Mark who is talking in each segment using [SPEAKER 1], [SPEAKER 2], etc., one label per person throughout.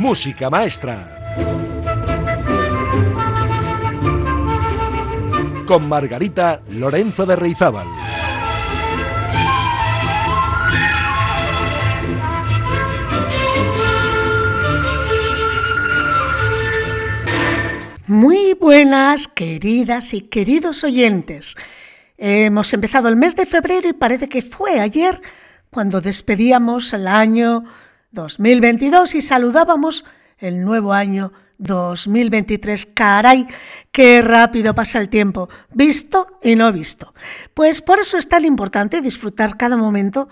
[SPEAKER 1] Música Maestra. Con Margarita Lorenzo de Reizábal.
[SPEAKER 2] Muy buenas, queridas y queridos oyentes. Hemos empezado el mes de febrero y parece que fue ayer cuando despedíamos el año 2022 y saludábamos el nuevo año 2023. Caray, qué rápido pasa el tiempo, visto y no visto. Pues por eso es tan importante disfrutar cada momento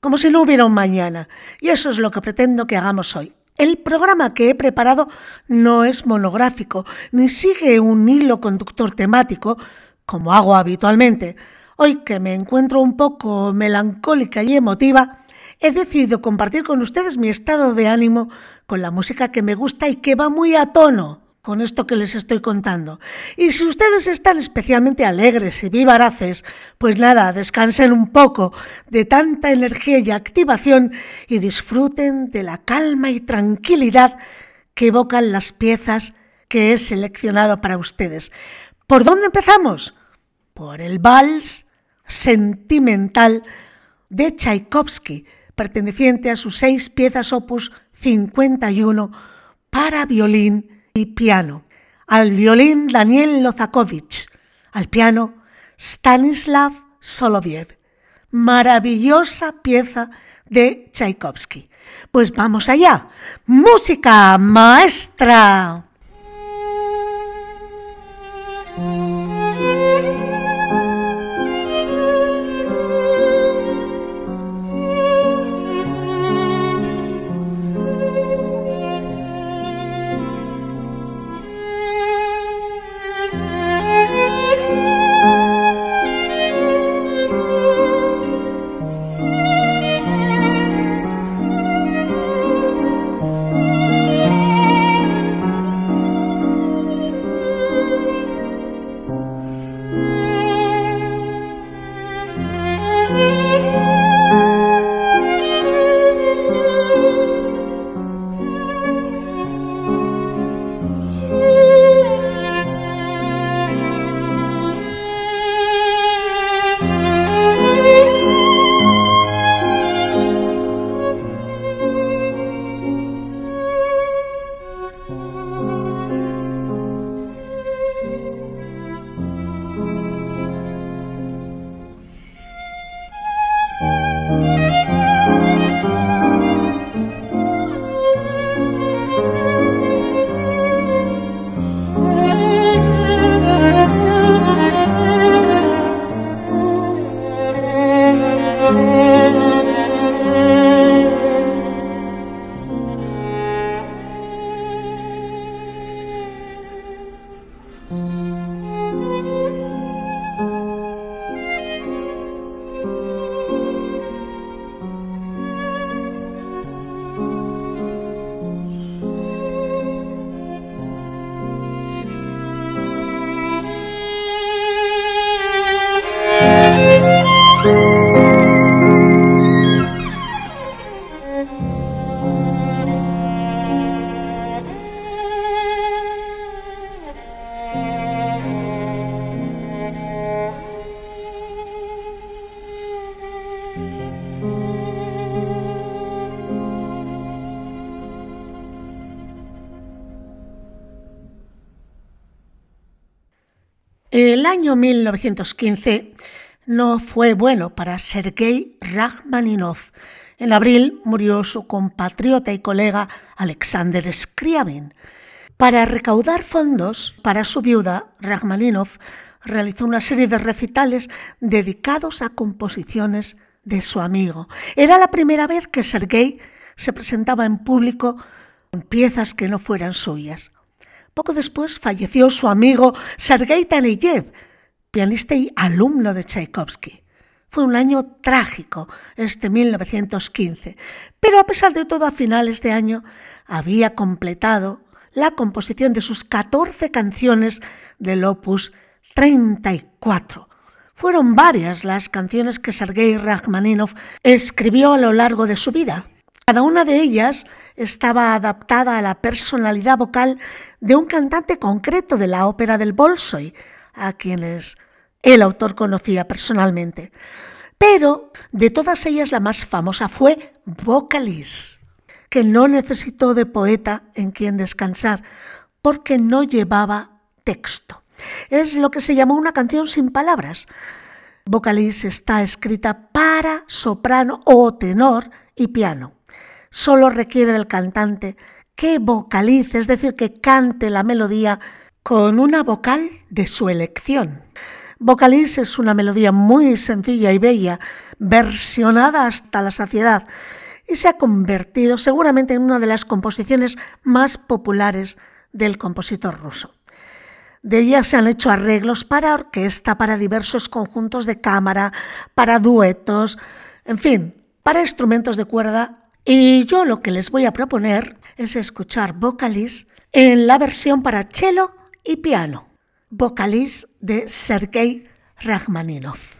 [SPEAKER 2] como si no hubiera un mañana. Y eso es lo que pretendo que hagamos hoy. El programa que he preparado no es monográfico, ni sigue un hilo conductor temático, como hago habitualmente. Hoy que me encuentro un poco melancólica y emotiva, he decidido compartir con ustedes mi estado de ánimo con la música que me gusta y que va muy a tono con esto que les estoy contando. Y si ustedes están especialmente alegres y vivaraces, pues nada, descansen un poco de tanta energía y activación y disfruten de la calma y tranquilidad que evocan las piezas que he seleccionado para ustedes. ¿Por dónde empezamos? Por el vals sentimental de Tchaikovsky, perteneciente a sus seis piezas opus 51 para violín y piano. Al violín Daniel Lozakovich, al piano Stanislav Soloviev. Maravillosa pieza de Tchaikovsky. Pues vamos allá. Música maestra. Año 1915 no fue bueno para Sergei Rachmaninov. En abril murió su compatriota y colega Alexander Scriabin. Para recaudar fondos para su viuda, Rachmaninov realizó una serie de recitales dedicados a composiciones de su amigo. Era la primera vez que Sergei se presentaba en público con piezas que no fueran suyas. Poco después falleció su amigo Sergei Taneyev, y alumno de Tchaikovsky. Fue un año trágico este 1915, pero a pesar de todo a finales de año había completado la composición de sus 14 canciones del opus 34. Fueron varias las canciones que Sergei Rachmaninov escribió a lo largo de su vida. Cada una de ellas estaba adaptada a la personalidad vocal de un cantante concreto de la ópera del Bolshoi, a quienes el autor conocía personalmente. Pero de todas ellas la más famosa fue Vocalis, que no necesitó de poeta en quien descansar, porque no llevaba texto. Es lo que se llamó una canción sin palabras. Vocalis está escrita para soprano o tenor y piano. Solo requiere del cantante que vocalice, es decir, que cante la melodía con una vocal de su elección. Vocalis es una melodía muy sencilla y bella, versionada hasta la saciedad, y se ha convertido seguramente en una de las composiciones más populares del compositor ruso. De ella se han hecho arreglos para orquesta, para diversos conjuntos de cámara, para duetos, en fin, para instrumentos de cuerda. Y yo lo que les voy a proponer es escuchar Vocalis en la versión para cello y piano. Vocalis de Sergei Rachmaninov.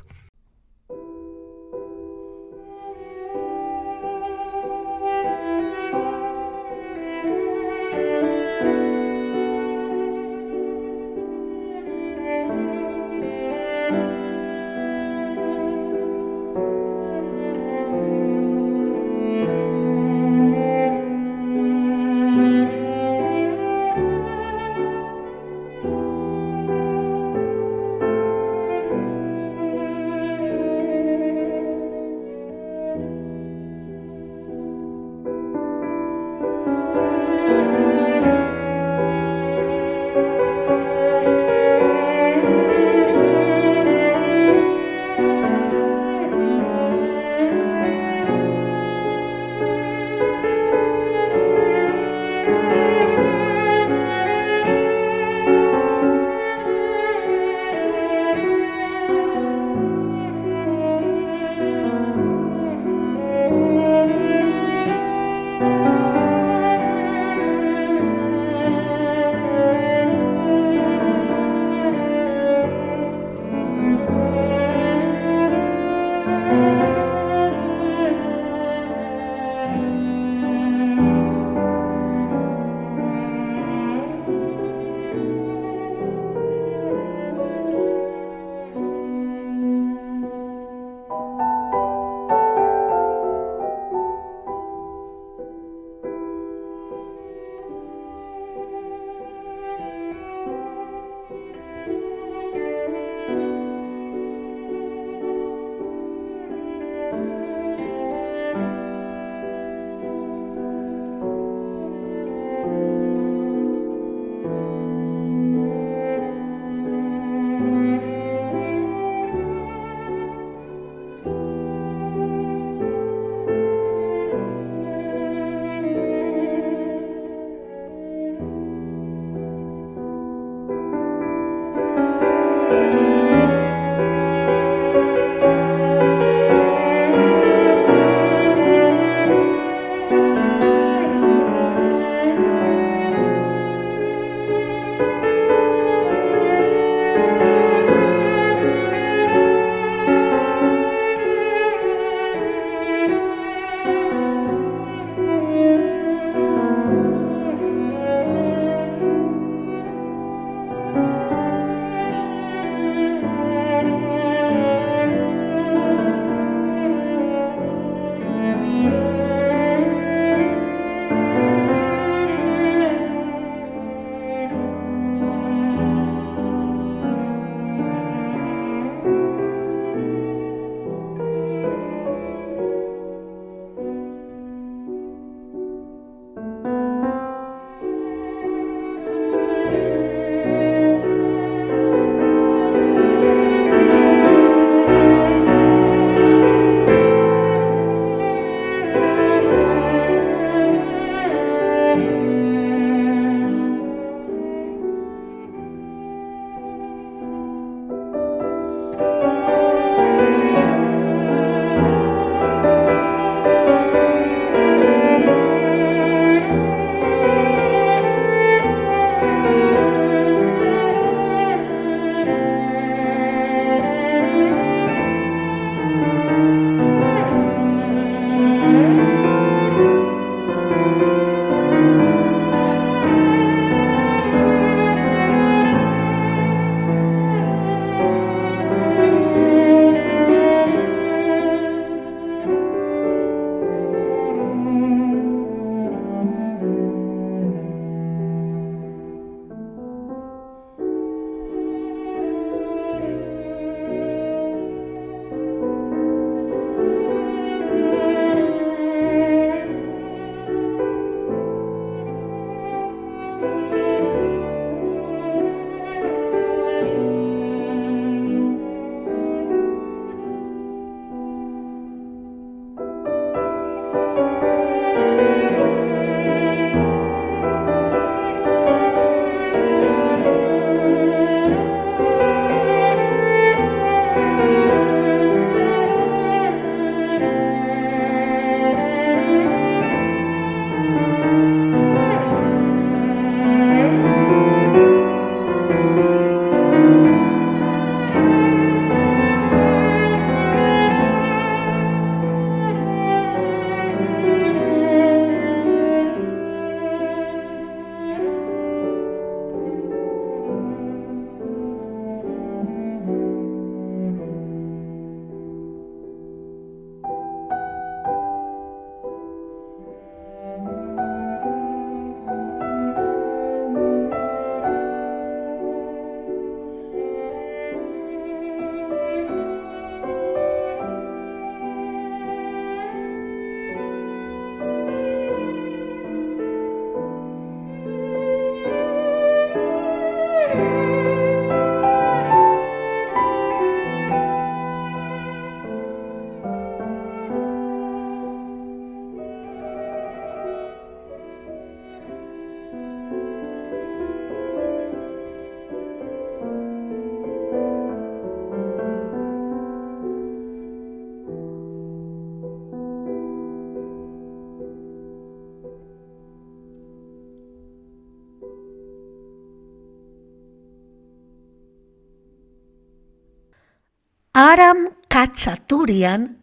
[SPEAKER 2] Aram Kachaturian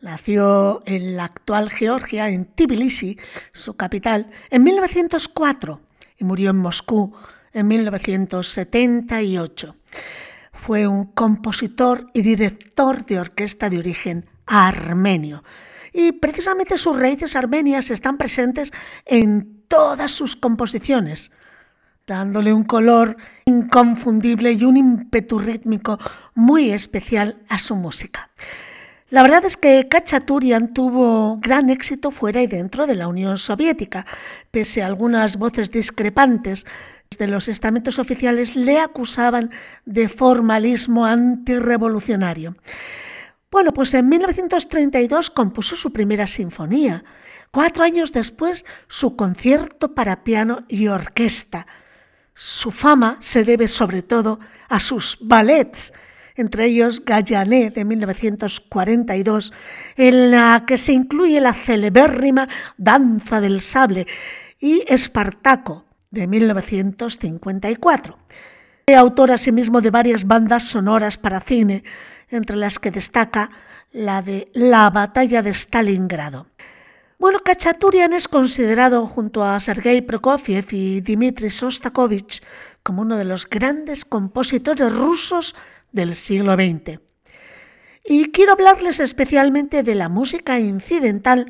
[SPEAKER 2] nació en la actual Georgia, en Tbilisi, su capital, en 1904 y murió en Moscú en 1978. Fue un compositor y director de orquesta de origen armenio. Y precisamente sus raíces armenias están presentes en todas sus composiciones, dándole un color inconfundible y un ímpetu rítmico muy especial a su música. La verdad es que Kachaturian tuvo gran éxito fuera y dentro de la Unión Soviética, pese a algunas voces discrepantes de los estamentos oficiales le acusaban de formalismo antirrevolucionario. Bueno, pues en 1932 compuso su primera sinfonía. Cuatro años después, su concierto para piano y orquesta. Su fama se debe sobre todo a sus ballets, entre ellos Gallané de 1942, en la que se incluye la celebérrima Danza del Sable, y Espartaco de 1954. Es autor asimismo de varias bandas sonoras para cine, entre las que destaca la de La batalla de Stalingrado. Bueno, Kachaturian es considerado junto a Sergei Prokofiev y Dmitri Sostakovich como uno de los grandes compositores rusos del siglo XX. Y quiero hablarles especialmente de la música incidental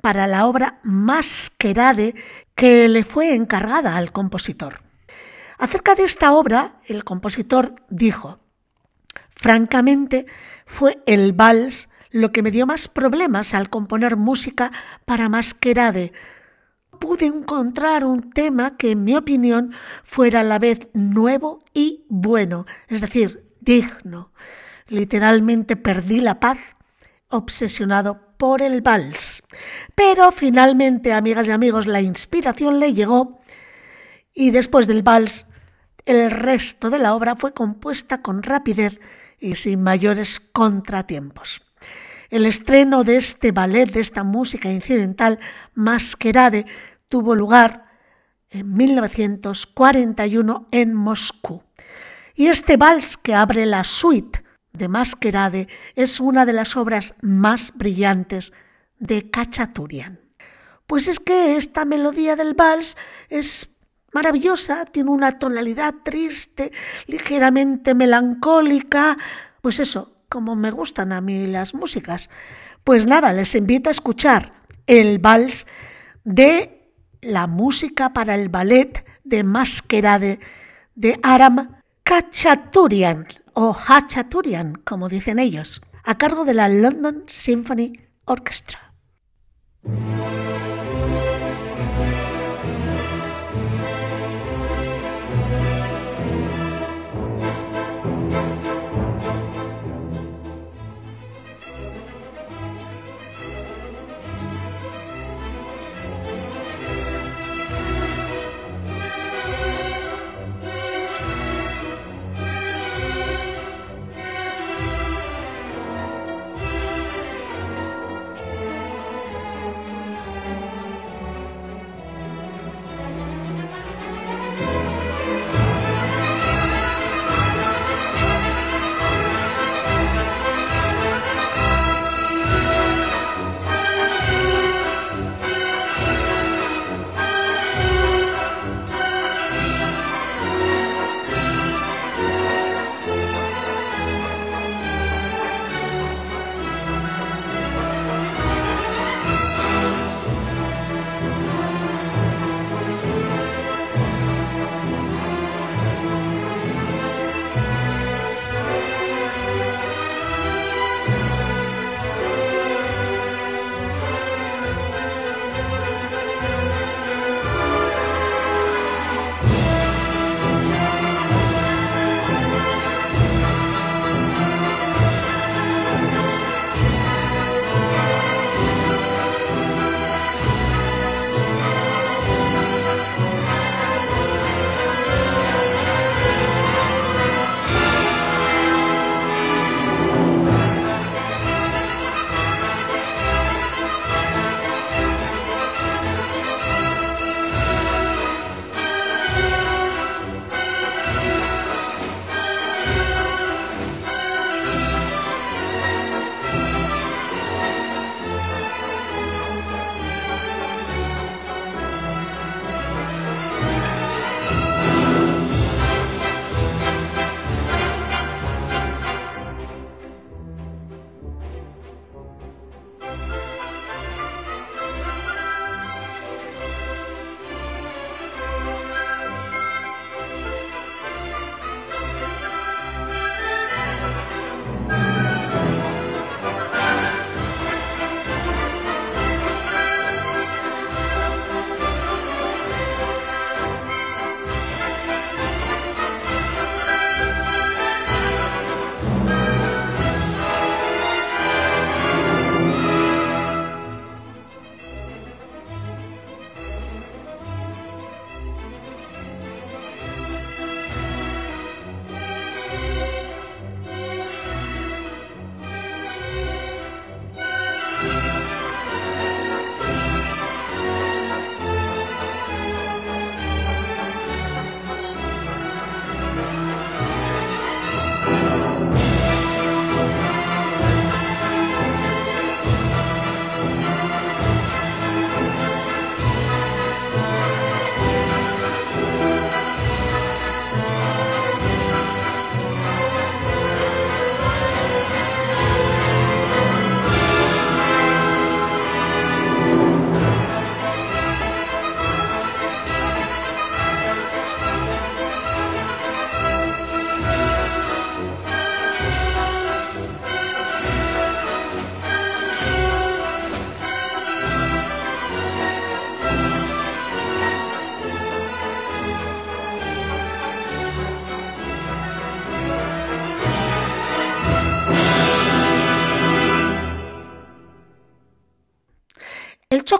[SPEAKER 2] para la obra Masquerade que le fue encargada al compositor. Acerca de esta obra, el compositor dijo, francamente, fue el vals lo que me dio más problemas al componer música para Masquerade. Pude encontrar un tema que, en mi opinión, fuera a la vez nuevo y bueno, es decir, digno. Literalmente perdí la paz, obsesionado por el vals. Pero finalmente, amigas y amigos, la inspiración le llegó y después del vals, el resto de la obra fue compuesta con rapidez y sin mayores contratiempos. El estreno de este ballet, de esta música incidental, Masquerade, tuvo lugar en 1941 en Moscú. Y este vals que abre la suite de Masquerade es una de las obras más brillantes de Cachaturian. Pues es que esta melodía del vals es maravillosa, tiene una tonalidad triste, ligeramente melancólica, pues eso, como me gustan a mí las músicas. Pues nada, les invito a escuchar el vals de la música para el ballet de Masquerade de Aram Kachaturian o Hachaturian, como dicen ellos, a cargo de la London Symphony Orchestra.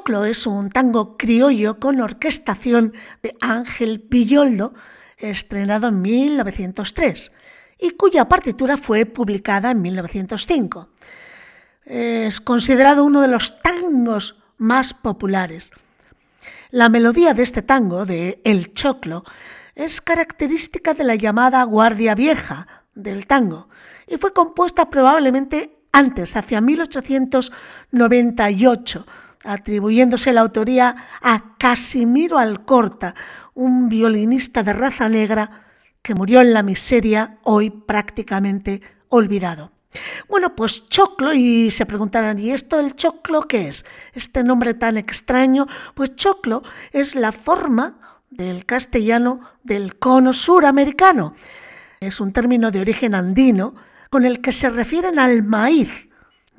[SPEAKER 2] Choclo es un tango criollo con orquestación de Ángel Villoldo, estrenado en 1903 y cuya partitura fue publicada en 1905. Es considerado uno de los tangos más populares. La melodía de este tango, de El Choclo, es característica de la llamada Guardia Vieja del tango y fue compuesta probablemente antes, hacia 1898, atribuyéndose la autoría a Casimiro Alcorta, un violinista de raza negra que murió en la miseria, hoy prácticamente olvidado. Bueno, pues choclo, y se preguntarán, ¿y esto del choclo qué es? Este nombre tan extraño, pues choclo es la forma del castellano del cono suramericano. Es un término de origen andino con el que se refieren al maíz,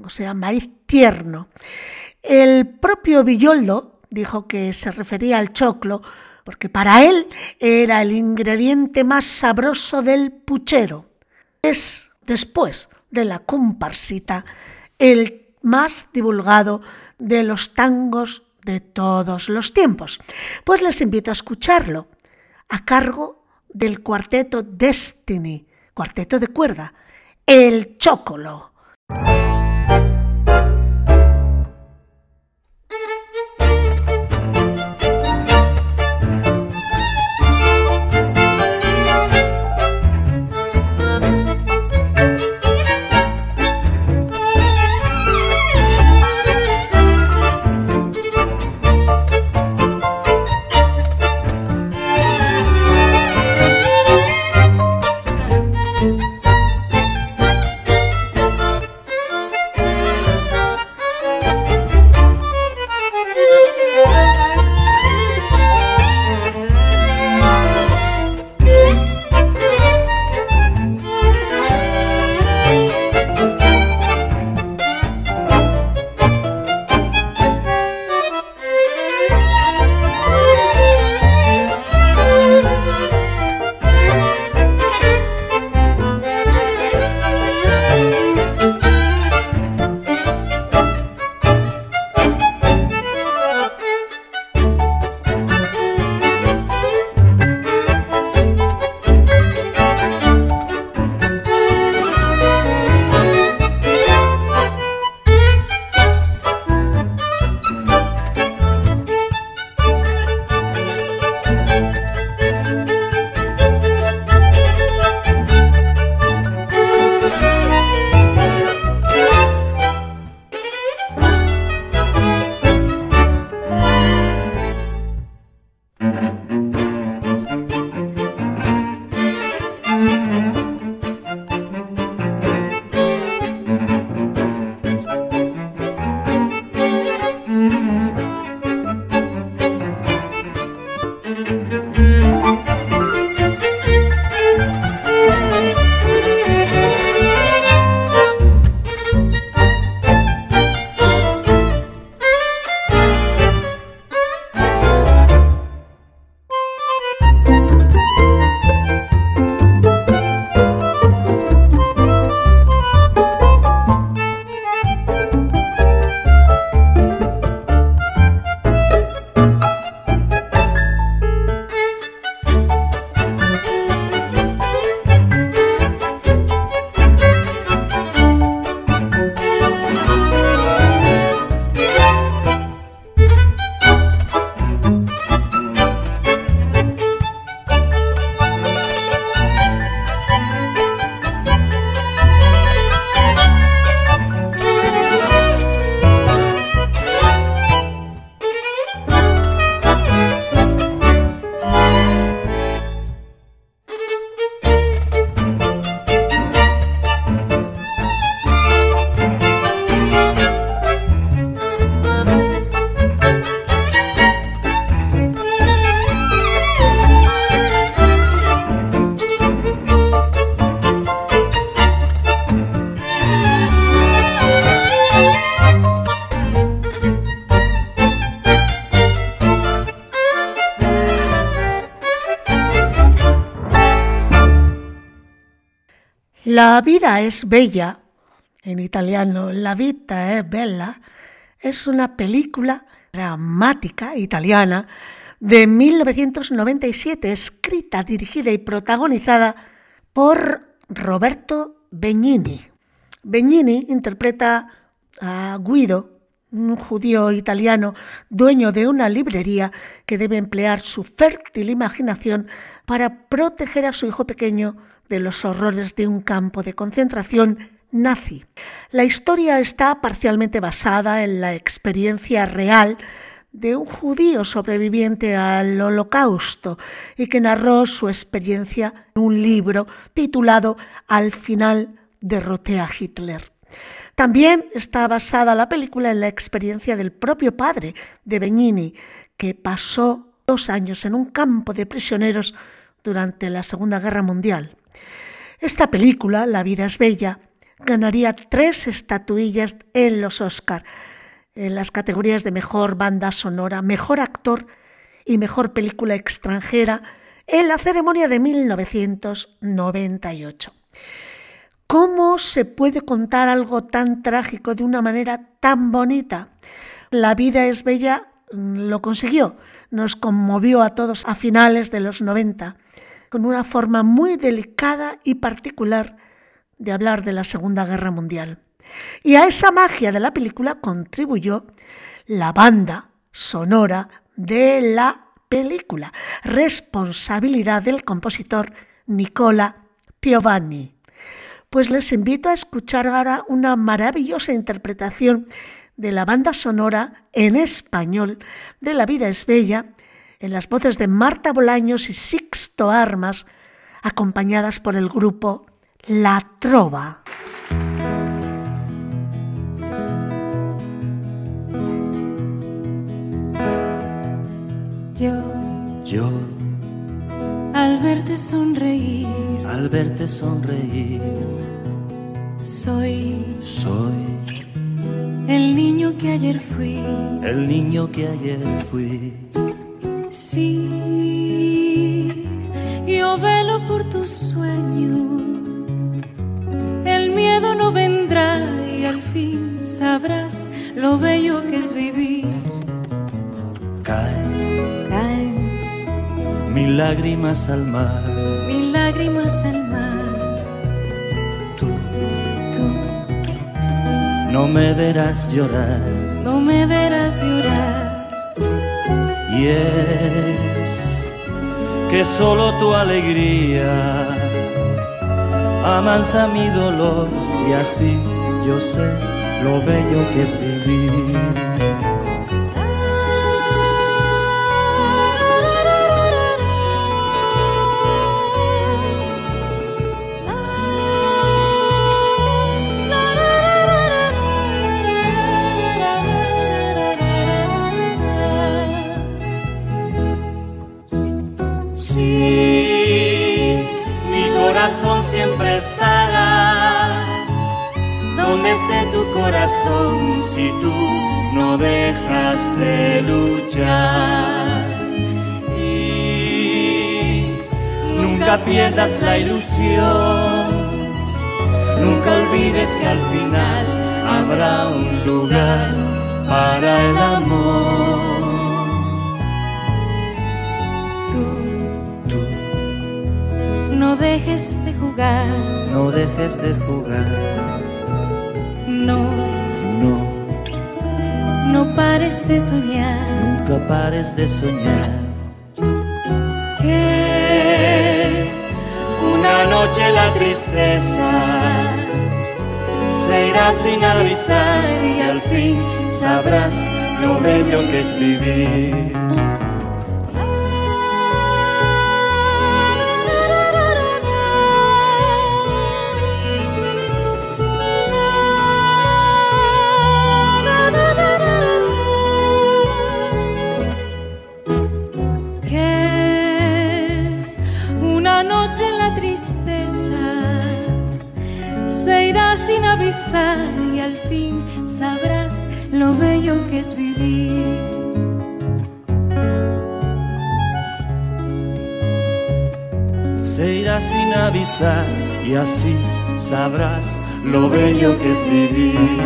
[SPEAKER 2] o sea, maíz tierno. El propio Villoldo dijo que se refería al choclo porque para él era el ingrediente más sabroso del puchero. Es después de la comparsita el más divulgado de los tangos de todos los tiempos. Pues les invito a escucharlo a cargo del cuarteto Destiny, cuarteto de cuerda, El Chocolo. La vida es bella, en italiano La vita è bella, es una película dramática italiana de 1997, escrita, dirigida y protagonizada por Roberto Benigni. Benigni interpreta a Guido, un judío italiano dueño de una librería que debe emplear su fértil imaginación para proteger a su hijo pequeño de los horrores de un campo de concentración nazi. La historia está parcialmente basada en la experiencia real de un judío sobreviviente al holocausto y que narró su experiencia en un libro titulado Al final derroté a Hitler. También está basada la película en la experiencia del propio padre de Benigni, que pasó dos años en un campo de prisioneros durante la Segunda Guerra Mundial. Esta película, La vida es bella, ganaría tres estatuillas en los Oscar, en las categorías de mejor banda sonora, mejor actor y mejor película extranjera en la ceremonia de 1998. ¿Cómo se puede contar algo tan trágico de una manera tan bonita? La vida es bella mm, lo consiguió, nos conmovió a todos a finales de los 90, con una forma muy delicada y particular de hablar de la Segunda Guerra Mundial. Y a esa magia de la película contribuyó la banda sonora de la película, responsabilidad del compositor Nicola Piovani. Pues les invito a escuchar ahora una maravillosa interpretación de la banda sonora en español de La vida es bella, en las voces de Marta Bolaños y Sixto Armas, acompañadas por el grupo La Trova.
[SPEAKER 3] Yo,
[SPEAKER 4] yo,
[SPEAKER 3] al verte sonreír,
[SPEAKER 4] al verte sonreír,
[SPEAKER 3] soy,
[SPEAKER 4] soy
[SPEAKER 3] el niño que ayer fui.
[SPEAKER 4] el niño que ayer fui.
[SPEAKER 3] Sí, yo velo por tus sueños. El miedo no vendrá y al fin sabrás lo bello que es vivir.
[SPEAKER 4] Caen
[SPEAKER 3] Caen
[SPEAKER 4] mil lágrimas al mar,
[SPEAKER 3] mil lágrimas al mar.
[SPEAKER 4] tú
[SPEAKER 3] Tú
[SPEAKER 4] no me verás llorar.
[SPEAKER 3] no me verás llorar.
[SPEAKER 4] Y es que solo tu alegría amansa mi dolor y así yo sé lo bello que es vivir.
[SPEAKER 3] Corazón si tú no dejas de luchar. Y nunca pierdas la ilusión, nunca olvides que al final habrá un lugar para el amor. Tú
[SPEAKER 4] Tú
[SPEAKER 3] no dejes de jugar,
[SPEAKER 4] no dejes de jugar,
[SPEAKER 3] no,
[SPEAKER 4] no,
[SPEAKER 3] no pares de soñar,
[SPEAKER 4] nunca pares de soñar.
[SPEAKER 3] que una noche la tristeza se irá sin avisar y al fin sabrás lo bello que es vivir. Lo bello que es vivir.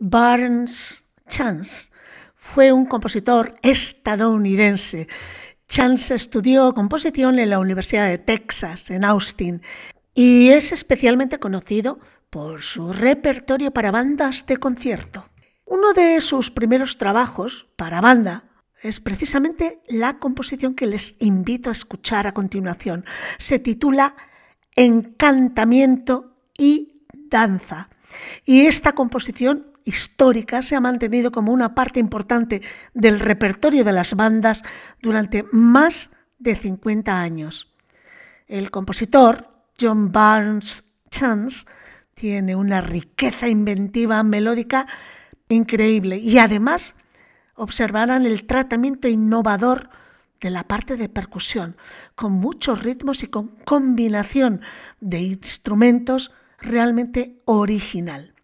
[SPEAKER 2] Barnes Chance fue un compositor estadounidense. Chance estudió composición en la Universidad de Texas, en Austin, y es especialmente conocido por su repertorio para bandas de concierto. Uno de sus primeros trabajos para banda es precisamente la composición que les invito a escuchar a continuación. Se titula Encantamiento y Danza. Y esta composición histórica se ha mantenido como una parte importante del repertorio de las bandas durante más de 50 años. El compositor, John Barnes Chance, tiene una riqueza inventiva melódica increíble y además observarán el tratamiento innovador de la parte de percusión, con muchos ritmos y con combinación de instrumentos realmente original.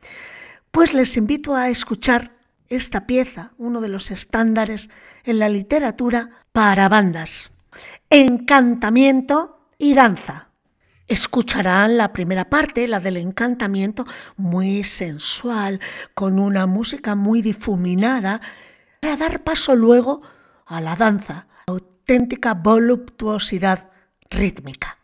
[SPEAKER 2] Pues les invito a escuchar esta pieza, uno de los estándares en la literatura para bandas. Encantamiento y danza. Escucharán la primera parte, la del encantamiento, muy sensual, con una música muy difuminada, para dar paso luego a la danza, auténtica voluptuosidad rítmica.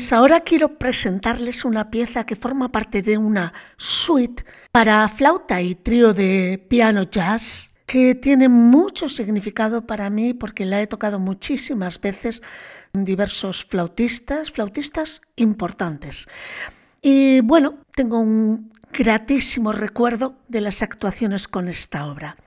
[SPEAKER 2] Pues ahora quiero presentarles una pieza que forma parte de una suite para flauta y trío de piano jazz que tiene mucho significado para mí porque la he tocado muchísimas veces en diversos flautistas, flautistas importantes. Y bueno, tengo un gratísimo recuerdo de las actuaciones con esta obra.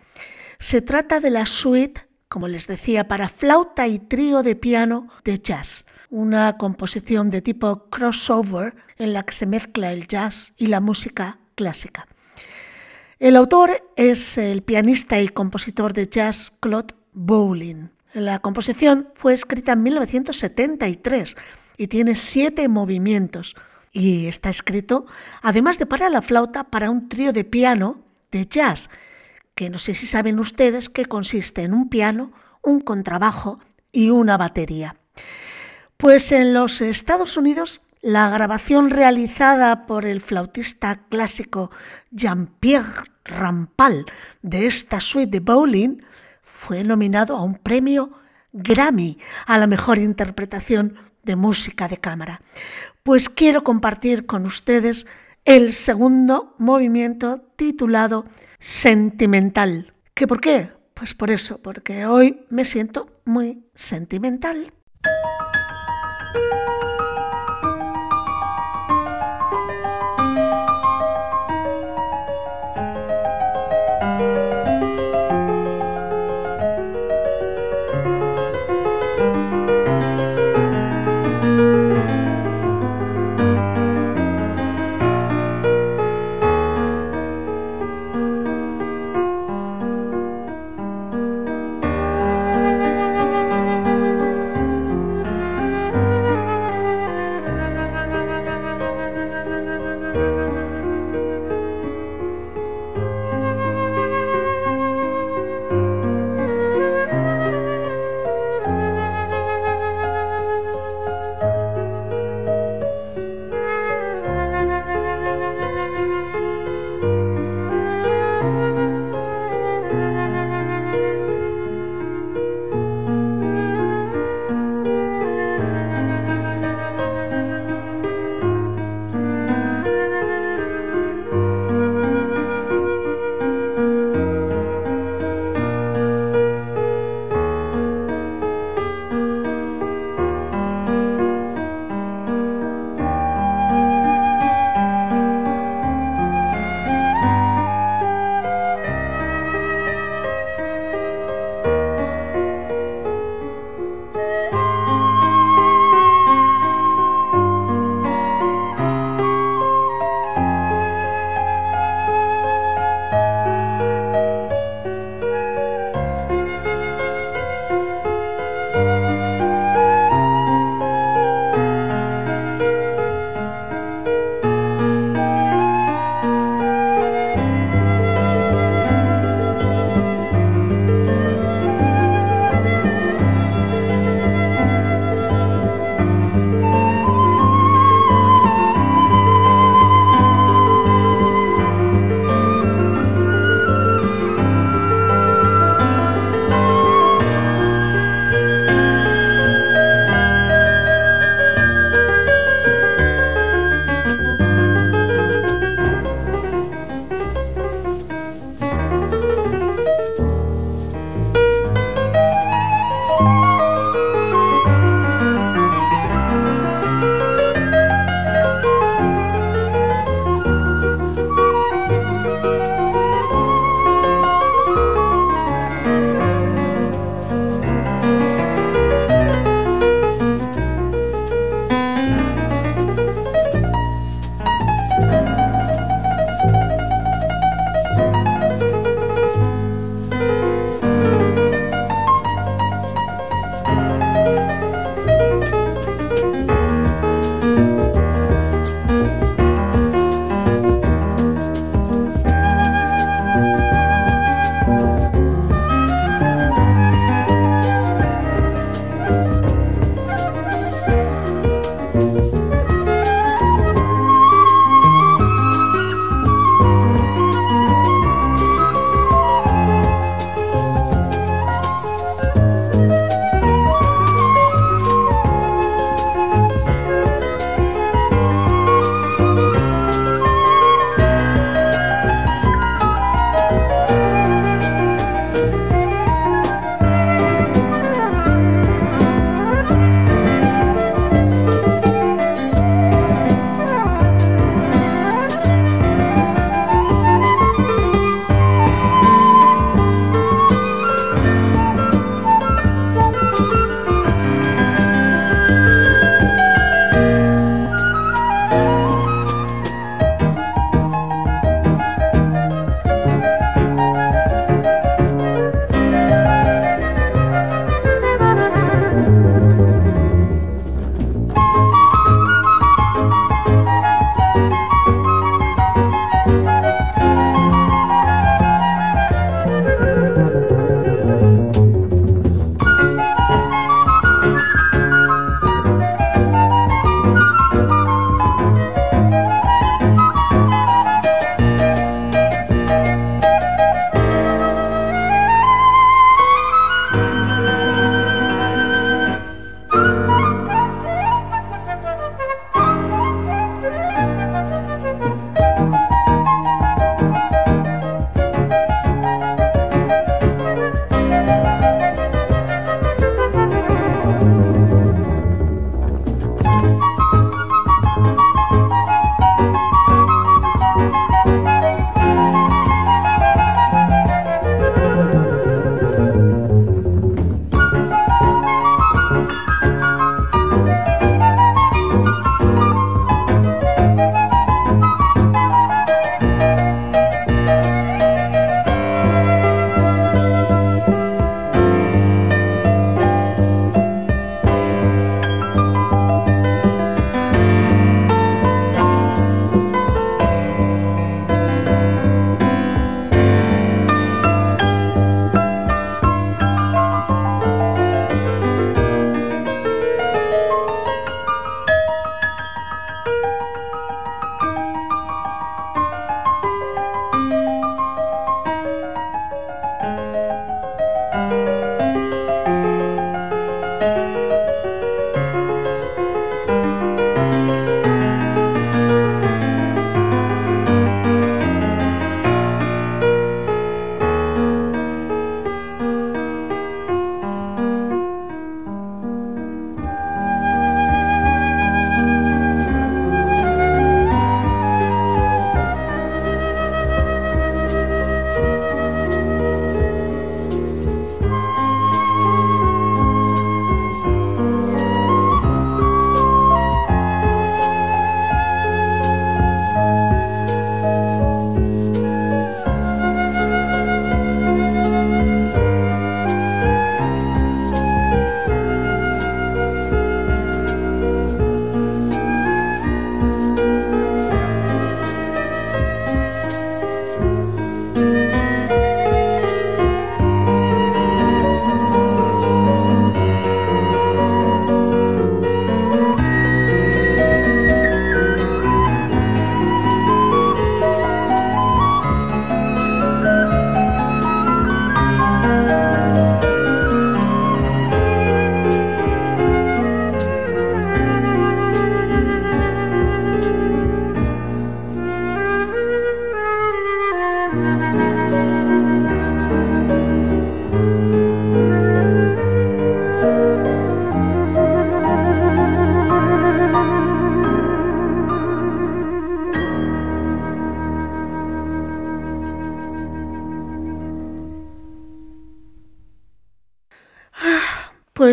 [SPEAKER 2] Se trata de la suite, como les decía, para flauta y trío de piano de jazz, una composición de tipo crossover en la que se mezcla el jazz y la música clásica. El autor es el pianista y compositor de jazz Claude Bowling. La composición fue escrita en 1973 y tiene siete movimientos y está escrito, además de para la flauta, para un trío de piano de jazz, que no sé si saben ustedes que consiste en un piano, un contrabajo y una batería. Pues en los Estados Unidos la grabación realizada por el flautista clásico Jean-Pierre Rampal de esta suite de Bowling fue nominado a un premio Grammy a la mejor interpretación de música de cámara. Pues quiero compartir con ustedes el segundo movimiento titulado Sentimental. ¿Qué por qué? Pues por eso, porque hoy me siento muy sentimental.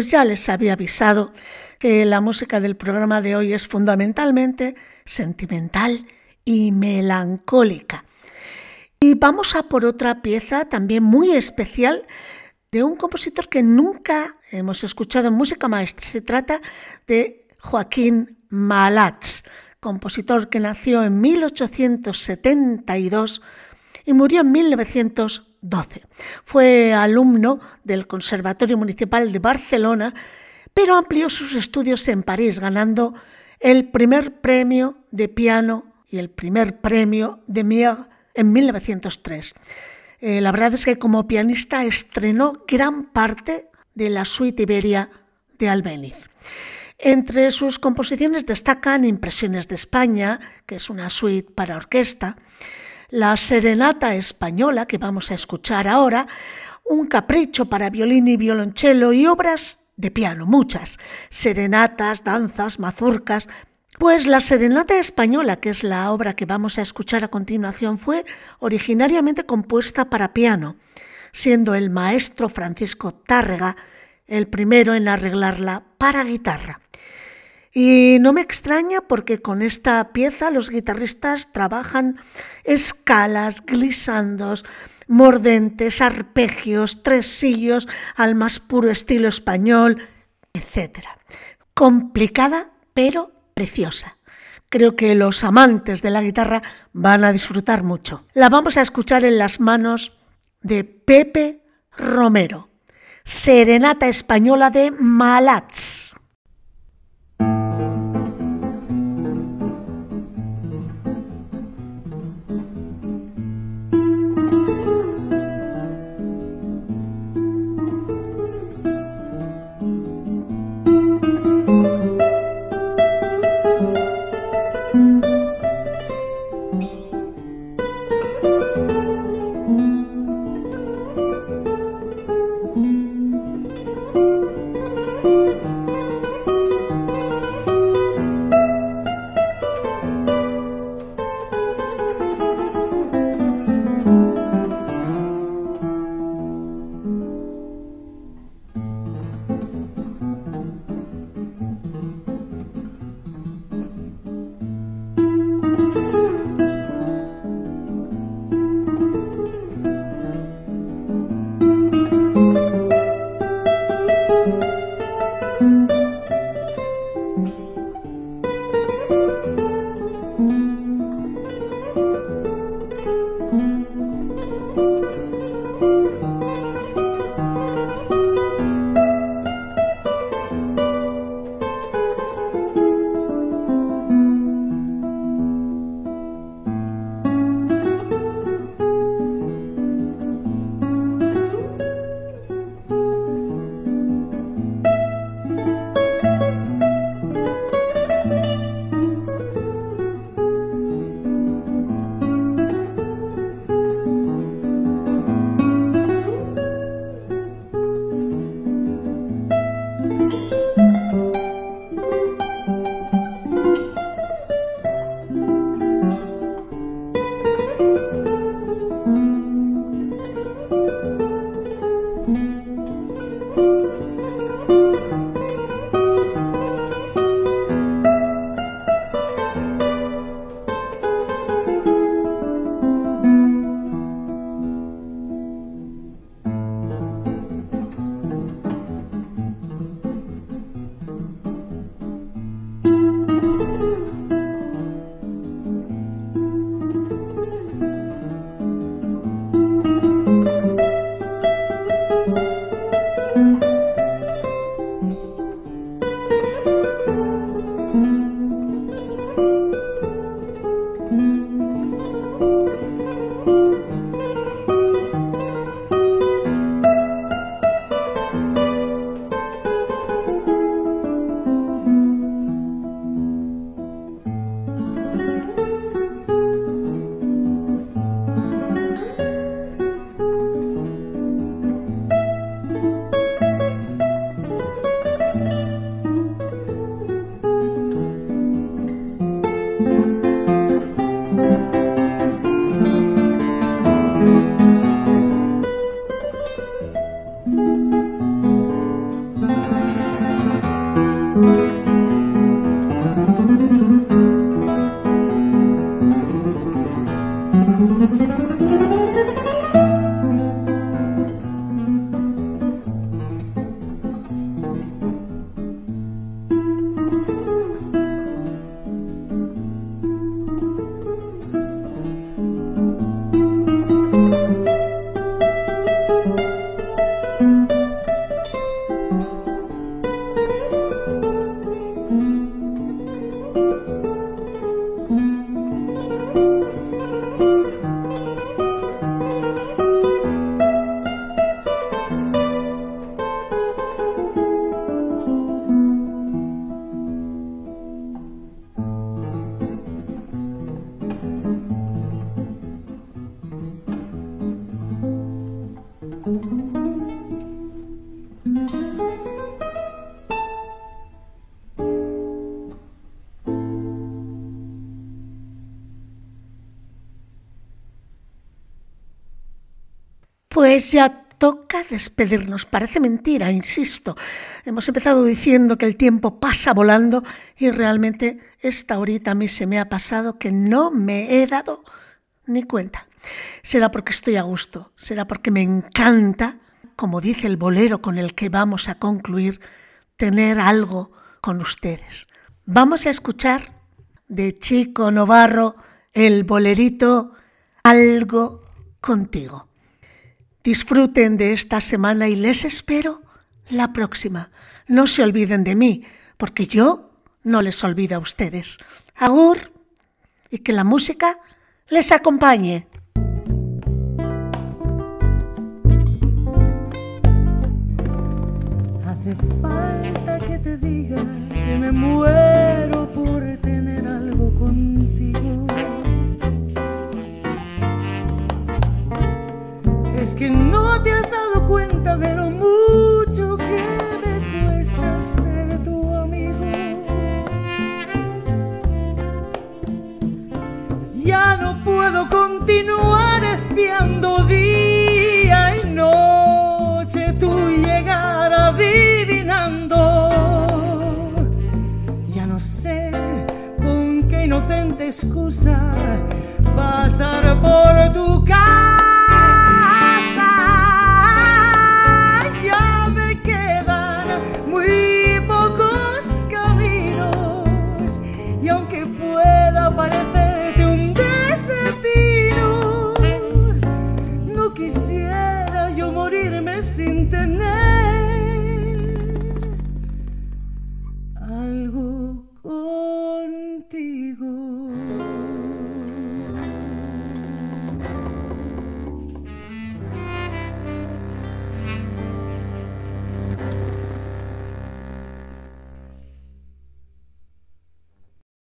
[SPEAKER 2] Pues ya les había avisado que la música del programa de hoy es fundamentalmente sentimental y melancólica. Y vamos a por otra pieza también muy especial de un compositor que nunca hemos escuchado en música maestra. Se trata de Joaquín Malats, compositor que nació en 1872 y murió en 1912. Fue alumno del Conservatorio Municipal de Barcelona, pero amplió sus estudios en París, ganando el primer premio de piano y el primer premio de Mier en 1903. Eh, la verdad es que como pianista estrenó gran parte de la suite Iberia de Albéniz. Entre sus composiciones destacan Impresiones de España, que es una suite para orquesta, la Serenata Española, que vamos a escuchar ahora, un capricho para violín y violonchelo y obras de piano, muchas, serenatas, danzas, mazurcas, pues la Serenata Española, que es la obra que vamos a escuchar a continuación, fue originariamente compuesta para piano, siendo el maestro Francisco Tárrega el primero en arreglarla para guitarra. Y no me extraña porque con esta pieza los guitarristas trabajan escalas, glisandos, mordentes, arpegios, tresillos al más puro estilo español, etc. Complicada, pero preciosa. Creo que los amantes de la guitarra van a disfrutar mucho. La vamos a escuchar en las manos de Pepe Romero, Serenata Española de Malats. Ya toca despedirnos. Parece mentira, insisto. Hemos empezado diciendo que el tiempo pasa volando y realmente esta horita a mí se me ha pasado que no me he dado ni cuenta. Será porque estoy a gusto, será porque me encanta, como dice el bolero con el que vamos a concluir, tener algo con ustedes. Vamos a escuchar de Chico Novarro el bolerito Algo contigo. Disfruten de esta semana y les espero la próxima. No se olviden de mí, porque yo no les olvido a ustedes. Agur y que la música les acompañe.
[SPEAKER 5] Hace falta que te que me muero por que no te has dado cuenta de lo mucho que me cuesta ser tu amigo. Ya no puedo continuar espiando día y noche tu llegar adivinando. Ya no sé con qué inocente excusa pasar